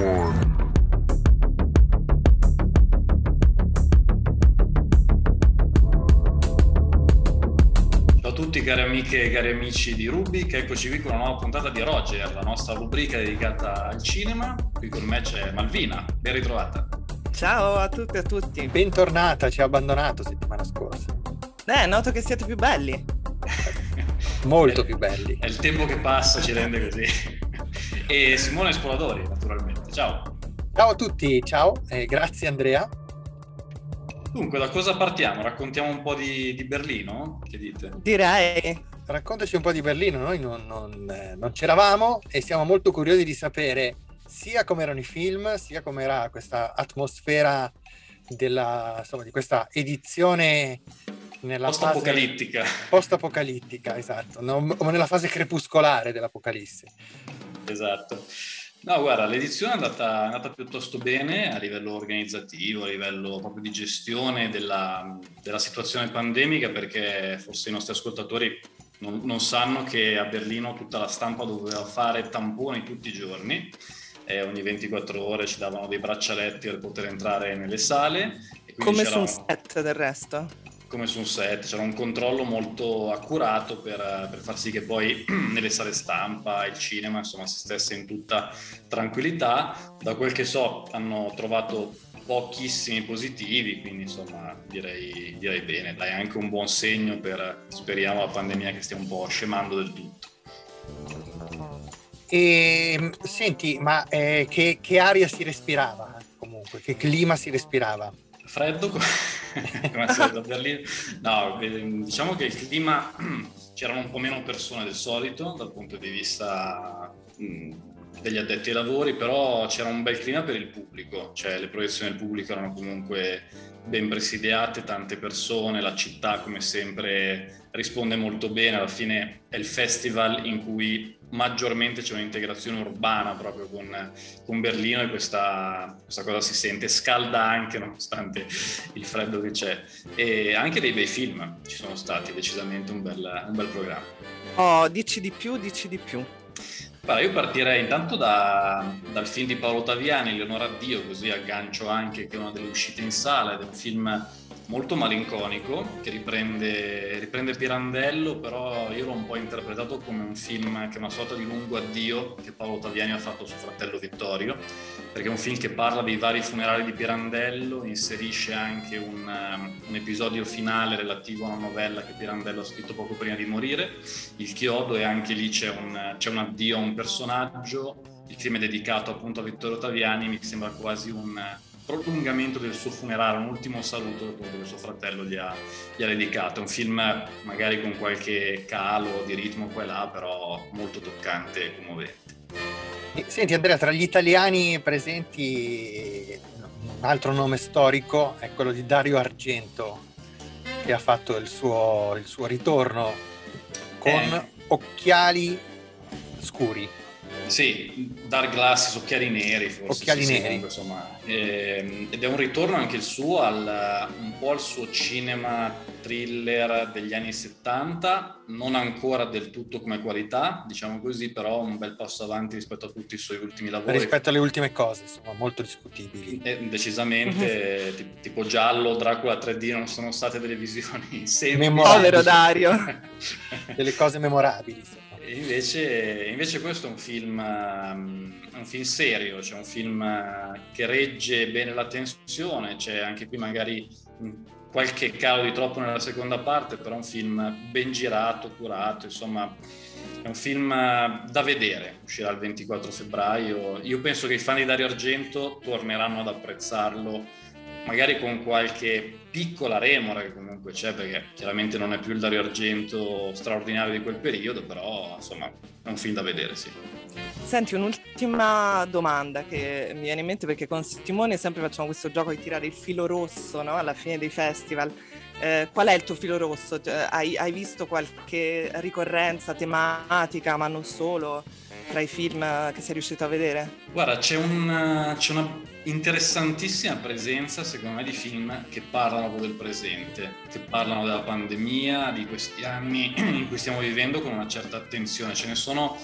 one. Ciao a tutti cari amiche e cari amici di Rubik, eccoci qui con una nuova puntata di Roger, la nostra rubrica dedicata al cinema. Qui con me c'è Malvina, ben ritrovata. Ciao a tutti e a tutti. Bentornata, ci ha abbandonato settimana scorsa. Eh, noto che siete più belli. Molto più belli. È il tempo che passa ci rende così. E Simone Spoladori, naturalmente. Ciao. Ciao a tutti, ciao, eh, grazie Andrea. Dunque, da cosa partiamo? Raccontiamo un po' di, di Berlino? Che dite? Direi. Raccontaci un po' di Berlino, noi non, non, eh, non c'eravamo e siamo molto curiosi di sapere sia come erano i film, sia com'era questa atmosfera della, insomma, di questa edizione nella Post-apocalittica. fase post-apocalittica, esatto, no, o nella fase crepuscolare dell'apocalisse. Esatto. No, guarda, l'edizione è andata, è andata, piuttosto bene a livello organizzativo, a livello proprio di gestione della, della situazione pandemica, perché forse i nostri ascoltatori non, non, sanno che a Berlino tutta la stampa doveva fare tamponi tutti i giorni. E ogni 24 ore ci davano dei braccialetti per poter entrare nelle sale. Come su un set del resto come su un set, c'era un controllo molto accurato per, per, far sì che poi nelle sale stampa, il cinema, insomma, si stesse in tutta tranquillità. Da quel che so hanno trovato pochissimi positivi, quindi insomma direi, direi bene, dai anche un buon segno per, speriamo, la pandemia che stia un po' scemando del tutto. E, senti, ma eh, che, che aria si respirava comunque? Che clima si respirava? Freddo, come al solito a Berlino. No, diciamo che il clima, c'erano un po' meno persone del solito dal punto di vista degli addetti ai lavori, però c'era un bel clima per il pubblico, cioè le proiezioni del pubblico erano comunque ben presidiate, tante persone, la città come sempre risponde molto bene, alla fine è il festival in cui maggiormente c'è un'integrazione urbana proprio con, con Berlino e questa, questa, cosa si sente, scalda anche nonostante il freddo che c'è. E anche dei bei film ci sono stati, decisamente un bel, un bel programma. Oh, dici di più, dici di più. Allora, io partirei intanto da, dal film di Paolo Taviani, Leonora Dio, così aggancio anche che è una delle uscite in sala ed è un film molto malinconico che riprende, riprende, Pirandello, però io l'ho un po' interpretato come un film che è una sorta di lungo addio che Paolo Taviani ha fatto su Fratello Vittorio, perché è un film che parla dei vari funerali di Pirandello, inserisce anche un, um, un episodio finale relativo a una novella che Pirandello ha scritto poco prima di morire, Il Chiodo, e anche lì c'è un, c'è un addio a un personaggio. Il film è dedicato appunto a Vittorio Taviani, mi sembra quasi un prolungamento del suo funerale, un ultimo saluto appunto, che suo fratello gli ha, gli ha, dedicato. Un film magari con qualche calo di ritmo qua e là, però molto toccante e commovente. Senti Andrea, tra gli italiani presenti un altro nome storico è quello di Dario Argento, che ha fatto il suo, il suo ritorno con eh. occhiali scuri. Sì, Dark Glasses, occhiali neri forse. Occhiali sì, neri. Comunque, insomma, eh, ed è un ritorno anche il suo al, un po' al suo cinema thriller degli anni 70, non ancora del tutto come qualità, diciamo così, però un bel passo avanti rispetto a tutti i suoi ultimi lavori. Rispetto alle ultime cose, insomma, molto discutibili. Eh, decisamente, tipo, tipo Giallo, Dracula 3D non sono state delle visioni sempre... Povero Dario! delle cose memorabili, insomma. Invece, invece, questo è un film, um, un film serio, cioè un film uh, che regge bene la tensione, c'è anche qui magari qualche calo di troppo nella seconda parte, però è un film ben girato, curato, insomma è un film uh, da vedere, uscirà il 24 febbraio. Io penso che i fan di Dario Argento torneranno ad apprezzarlo magari con qualche piccola remora che comunque c'è perché chiaramente non è più il Dario Argento straordinario di quel periodo però insomma è un film da vedere sì Senti un'ultima domanda che mi viene in mente perché con Simone sempre facciamo questo gioco di tirare il filo rosso no? alla fine dei festival eh, qual è il tuo filo rosso? Cioè, hai, hai visto qualche ricorrenza tematica ma non solo tra i film che sei riuscito a vedere? Guarda, c'è, un, c'è una interessantissima presenza, secondo me, di film che parlano del presente, che parlano della pandemia, di questi anni in cui stiamo vivendo con una certa attenzione. Ce ne sono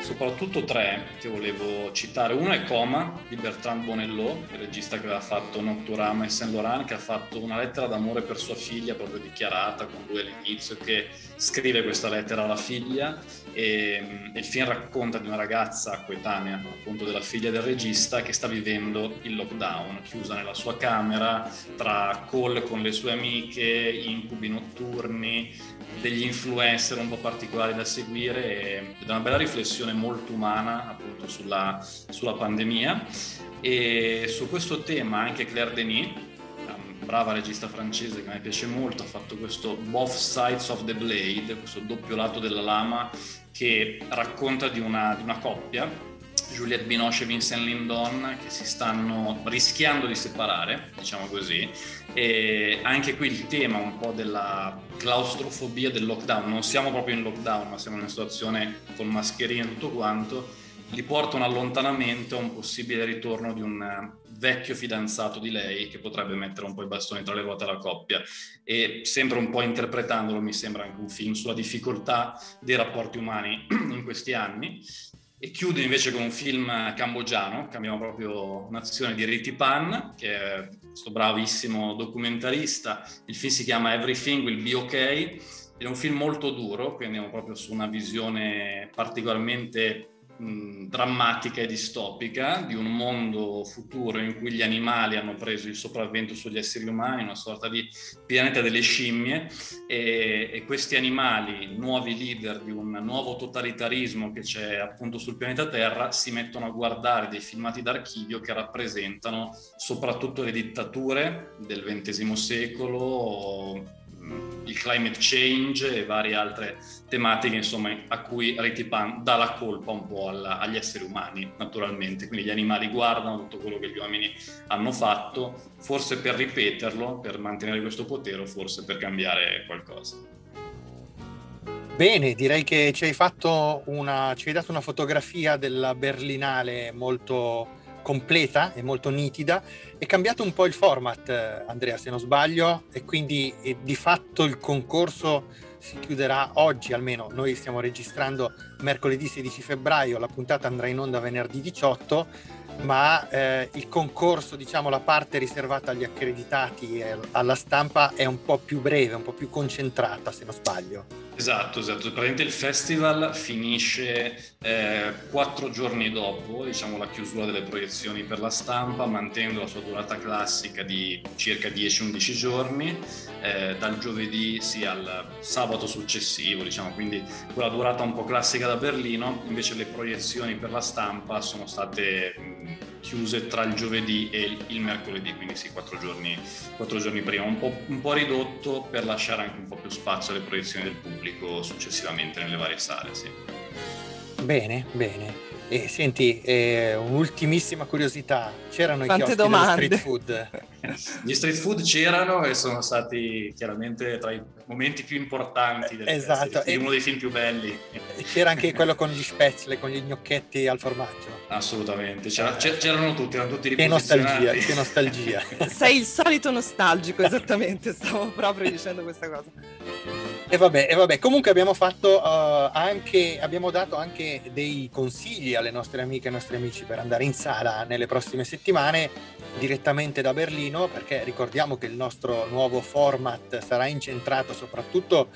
soprattutto tre che volevo citare. Uno è Coma di Bertrand Bonello, il regista che aveva fatto Nocturama e Saint Laurent, che ha fatto una lettera d'amore per sua figlia, proprio dichiarata con lui all'inizio, che scrive questa lettera alla figlia e, e il film racconta di una ragazza coetanea appunto della figlia del regista che sta vivendo il lockdown, chiusa nella sua camera, tra call con le sue amiche, incubi notturni, degli influencer un po' particolari da seguire ed è una bella riflessione molto umana appunto sulla, sulla pandemia. E su questo tema anche Claire Denis brava regista francese che a me piace molto, ha fatto questo Both Sides of the Blade, questo doppio lato della lama che racconta di una, di una coppia, Juliette Binoche e Vincent Lindon, che si stanno rischiando di separare, diciamo così, e anche qui il tema un po' della claustrofobia del lockdown, non siamo proprio in lockdown, ma siamo in una situazione con mascherine e tutto quanto, li porta un allontanamento, un possibile ritorno di un vecchio fidanzato di lei che potrebbe mettere un po' i bastoni tra le ruote alla coppia e sempre un po' interpretandolo mi sembra anche un film sulla difficoltà dei rapporti umani in questi anni e chiude invece con un film cambogiano, cambiamo proprio nazione di Riti Pan, che è questo bravissimo documentarista. Il film si chiama Everything Will Be Okay. È un film molto duro, quindi andiamo proprio su una visione particolarmente mh, drammatica e distopica di un mondo futuro in cui gli animali hanno preso il sopravvento sugli esseri umani, una sorta di pianeta delle scimmie e, e questi animali, nuovi leader di un nuovo totalitarismo che c'è appunto sul pianeta Terra, si mettono a guardare dei filmati d'archivio che rappresentano soprattutto le dittature del XX secolo il climate change e varie altre tematiche insomma, a cui Retipan dà la colpa un po' alla, agli esseri umani naturalmente, quindi gli animali guardano tutto quello che gli uomini hanno fatto, forse per ripeterlo, per mantenere questo potere o forse per cambiare qualcosa. Bene, direi che ci hai fatto una, ci hai dato una fotografia della Berlinale molto completa e molto nitida. È cambiato un po' il format, eh, Andrea, se non sbaglio, e quindi eh, di fatto il concorso si chiuderà oggi almeno. Noi stiamo registrando mercoledì 16 febbraio, la puntata andrà in onda venerdì 18 ma eh, il concorso, diciamo la parte riservata agli accreditati e alla stampa è un po' più breve, un po' più concentrata se non sbaglio. Esatto, esatto. Praticamente il festival finisce eh, quattro giorni dopo, diciamo, la chiusura delle proiezioni per la stampa, mantenendo la sua durata classica di circa 10-11 giorni, eh, dal giovedì sia al sabato successivo, diciamo, quindi quella durata un po' classica da Berlino, invece le proiezioni per la stampa sono state mh, chiuse tra il giovedì e il mercoledì, quindi sì, quattro giorni, quattro giorni prima, un po', un po', ridotto per lasciare anche un po' più spazio alle proiezioni del pubblico successivamente nelle varie sale. Sì. Bene, bene. E senti, eh, un'ultimissima curiosità, c'erano Quante i domande. street food? Gli street food c'erano e sono stati chiaramente tra i momenti più importanti del esatto. festival, uno dei film più belli. C'era anche quello con gli spätzle, con gli gnocchetti al formaggio. Assolutamente, C'era, c'erano tutti, erano tutti Che nostalgia, che nostalgia. Sei il solito nostalgico, esattamente, stavo proprio dicendo questa cosa. E vabbè, e vabbè, comunque abbiamo fatto uh, anche, abbiamo dato anche dei consigli alle nostre amiche e ai nostri amici per andare in sala nelle prossime settimane direttamente da Berlino, perché ricordiamo che il nostro nuovo format sarà incentrato soprattutto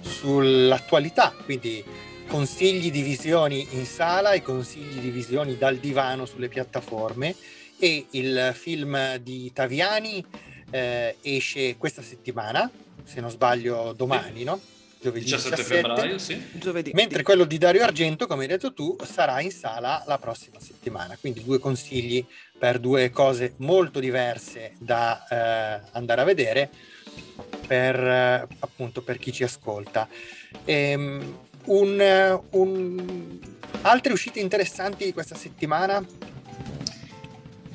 sull'attualità, quindi consigli di visioni in sala e consigli di visioni dal divano sulle piattaforme e il film di Taviani eh, esce questa settimana se non sbaglio domani, no? Giovedì 17, 17 febbraio, sì. Giovedì. Mentre quello di Dario Argento, come hai detto tu, sarà in sala la prossima settimana. Quindi due consigli per due cose molto diverse da eh, andare a vedere per eh, appunto per chi ci ascolta. Ehm, un, un... Altre uscite interessanti di questa settimana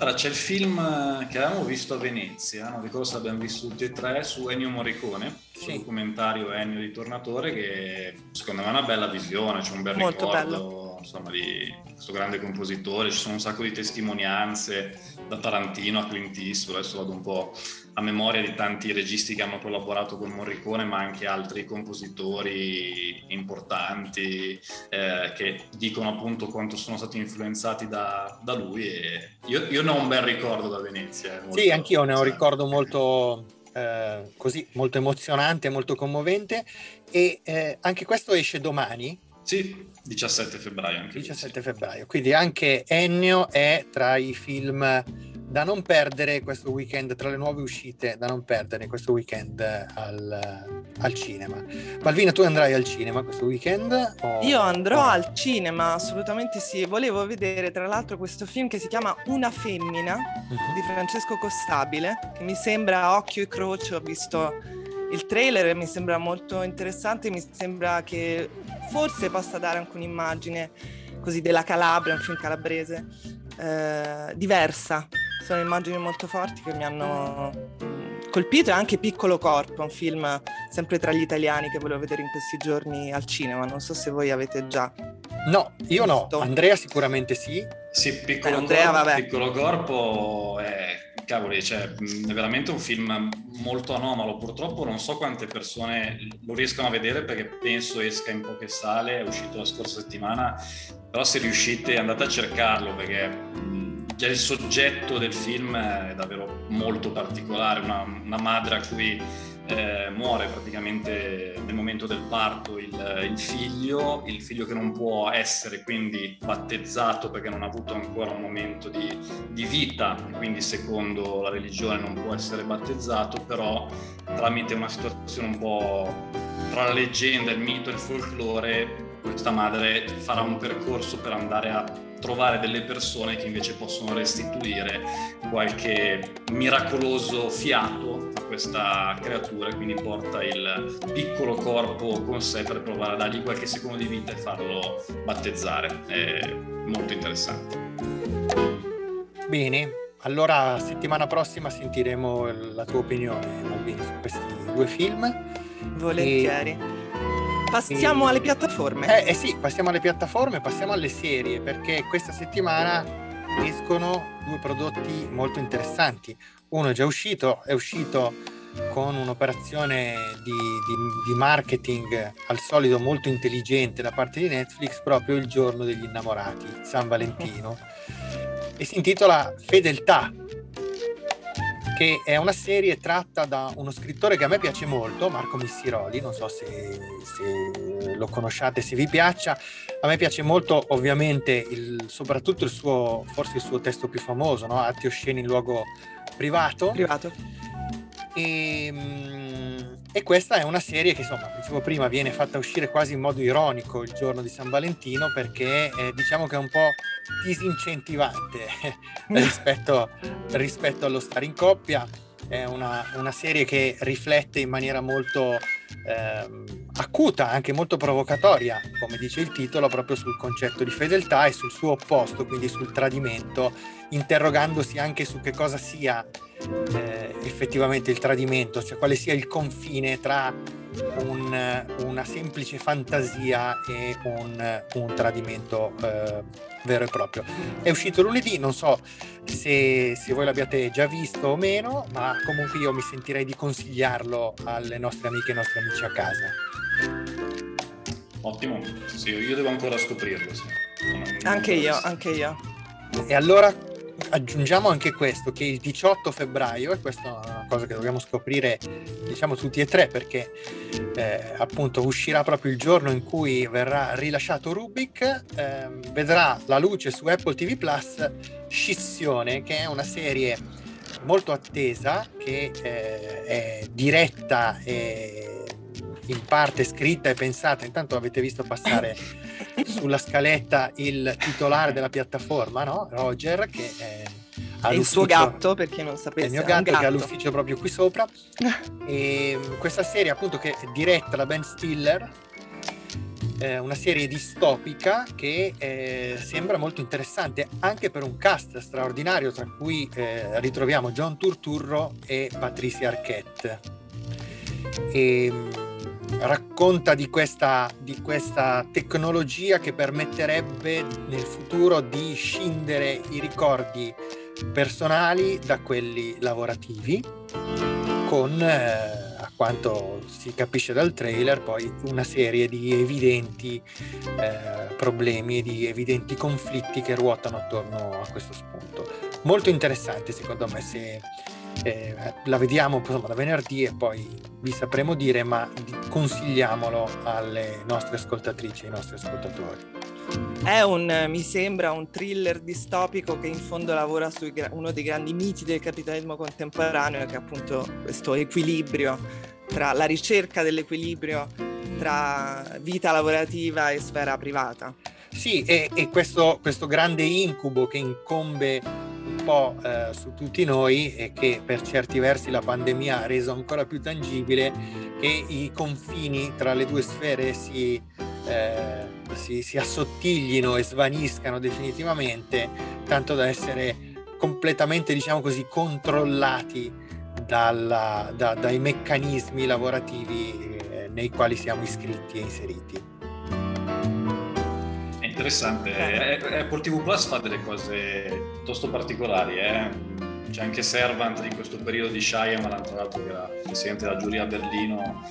allora, c'è il film che avevamo visto a Venezia, non ricordo se l'abbiamo visto tutti e tre, su Ennio Morricone, sì. documentario Ennio di Tornatore, che secondo me è una bella visione, c'è un bel Molto ricordo insomma, di questo grande compositore, ci sono un sacco di testimonianze, da Tarantino a Clint Eastwood, adesso vado un po' a memoria di tanti registi che hanno collaborato con Morricone, ma anche altri compositori importanti eh, che dicono appunto quanto sono stati influenzati da, da lui. E io, io, ne ho un bel ricordo da Venezia. Sì, anch'io ne ho un ricordo molto, eh, così, molto emozionante, molto commovente. E eh, anche questo esce domani. Sì, 17 febbraio. Anche 17 lui, febbraio, quindi anche Ennio è tra i film da non perdere questo weekend, tra le nuove uscite da non perdere questo weekend al, al cinema. Malvina, tu andrai al cinema questo weekend? O... Io andrò oh. al cinema, assolutamente sì. Volevo vedere tra l'altro questo film che si chiama Una femmina uh-huh. di Francesco Costabile, che mi sembra a occhio e croce, ho visto il trailer e mi sembra molto interessante, mi sembra che forse possa dare anche un'immagine così della Calabria, un film calabrese, eh, diversa sono immagini molto forti che mi hanno mm, colpito e anche Piccolo Corpo, un film sempre tra gli italiani che volevo vedere in questi giorni al cinema. Non so se voi avete già. No, io no. Andrea sicuramente sì. Sì, Piccolo, eh, Andrea, corpo, piccolo corpo è cavoli, cioè, mm, è veramente un film molto anomalo. Purtroppo non so quante persone lo riescono a vedere perché penso esca in poche sale, è uscito la scorsa settimana, però se riuscite andate a cercarlo perché mm, già il soggetto del film è davvero molto particolare, una, una madre a cui eh, muore praticamente nel momento del parto il, il, figlio, il figlio che non può essere quindi battezzato perché non ha avuto ancora un momento di, di vita, quindi secondo la religione non può essere battezzato, però tramite una situazione un po' tra la leggenda, il mito e il folklore, questa madre farà un percorso per andare a trovare delle persone che invece possono restituire qualche miracoloso fiato a questa creatura e quindi porta il piccolo corpo con sé per provare a dargli qualche secondo di vita e farlo battezzare. È molto interessante. Bene, allora settimana prossima sentiremo la tua opinione Malvini su questi due film. Volentieri. E Passiamo alle piattaforme. Eh, eh, sì, passiamo alle piattaforme, passiamo alle serie, perché questa settimana escono due prodotti molto interessanti. Uno è già uscito, è uscito con un'operazione di, di, di marketing al solito molto intelligente da parte di Netflix proprio il giorno degli innamorati, San Valentino, e si intitola Fedeltà che è una serie tratta da uno scrittore che a me piace molto, Marco Missiroli, non so se, se lo conosciate, se vi piaccia. A me piace molto ovviamente il, soprattutto il suo, forse il suo testo più famoso, no? Atti osceni in luogo privato. Privato. E, ehm, e, questa è una serie che, insomma, dicevo prima, viene fatta uscire quasi in modo ironico il giorno di San Valentino perché eh, diciamo che è un po' disincentivante rispetto, rispetto, allo stare in coppia. È una, una serie che riflette in maniera molto eh, acuta, anche molto provocatoria, come dice il titolo, proprio sul concetto di fedeltà e sul suo opposto, quindi sul tradimento, interrogandosi anche su che cosa sia eh, effettivamente il tradimento, cioè quale sia il confine tra un, una semplice fantasia e un, un tradimento eh, vero e proprio. È uscito lunedì, non so se, se, voi l'abbiate già visto o meno, ma comunque io mi sentirei di consigliarlo alle nostre amiche e ai nostri amici a casa. Ottimo, sì, io devo ancora scoprirlo. Sì. Anche io, anche io. E allora aggiungiamo anche questo, che il 18 febbraio, e una cosa che dobbiamo scoprire diciamo tutti e tre, perché eh, appunto uscirà proprio il giorno in cui verrà rilasciato Rubik, eh, vedrà la luce su Apple TV Plus Scissione, che è una serie molto attesa, che eh, è diretta e in parte scritta e pensata, intanto avete visto passare sulla scaletta il titolare della piattaforma, no? Roger, che è, è il suo gatto, perché non sapete. È il mio gatto, gatto, che ha l'ufficio proprio qui sopra. e questa serie appunto che è diretta da Ben Stiller, una serie distopica che eh, sembra molto interessante anche per un cast straordinario tra cui eh, ritroviamo John Turturro e Patricia Arquette. E, racconta di questa, di questa tecnologia che permetterebbe nel futuro di scindere i ricordi personali da quelli lavorativi, con, eh, a quanto si capisce dal trailer, poi una serie di evidenti eh, problemi e di evidenti conflitti che ruotano attorno a questo spunto. Molto interessante secondo me se eh, la vediamo insomma, da venerdì e poi vi sapremo dire, ma consigliamolo alle nostre ascoltatrici e ai nostri ascoltatori. È un, mi sembra, un thriller distopico che in fondo lavora su uno dei grandi miti del capitalismo contemporaneo, che è appunto questo equilibrio tra la ricerca dell'equilibrio tra vita lavorativa e sfera privata. Sì, e, e questo, questo grande incubo che incombe un po' eh, su tutti noi e che per certi versi la pandemia ha reso ancora più tangibile, che i confini tra le due sfere si, eh, si, si assottiglino e svaniscano definitivamente, tanto da essere completamente, diciamo così, controllati dalla, da, dai meccanismi lavorativi eh, nei quali siamo iscritti e inseriti interessante. Eh, Apple TV Plus fa delle cose piuttosto particolari, eh? C'è anche Servant in questo periodo di Shyamalan, tra l'altro che era presidente della giuria a Berlino.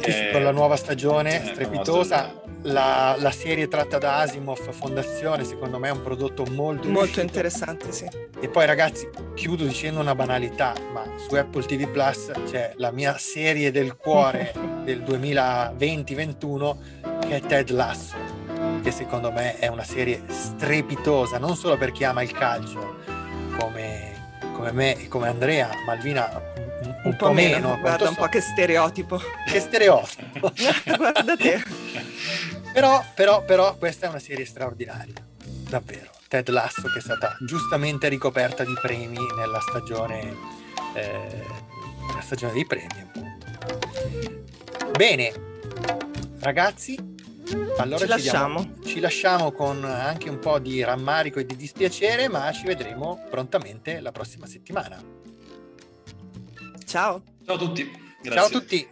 Che... Sì, con la nuova stagione eh, strepitosa. La, la, serie tratta da Asimov Fondazione, secondo me è un prodotto molto, molto interessante. Sì. E poi, ragazzi, chiudo dicendo una banalità, ma su Apple TV Plus c'è la mia serie del cuore del 2020-21 che è Ted Lasso che secondo me è una serie strepitosa, non solo per chi ama il calcio come, come me e come Andrea, Malvina un, un, un po', po' meno. meno guarda un so. po' che stereotipo. Che stereotipo. guarda te. però, però, però questa è una serie straordinaria, davvero. Ted Lasso che è stata giustamente ricoperta di premi nella stagione, eh, nella stagione dei premi. Bene, ragazzi, allora ci lasciamo. Diamo, ci lasciamo con anche un po' di rammarico e di dispiacere, ma ci vedremo prontamente la prossima settimana. Ciao. Ciao a tutti. Grazie. Ciao a tutti.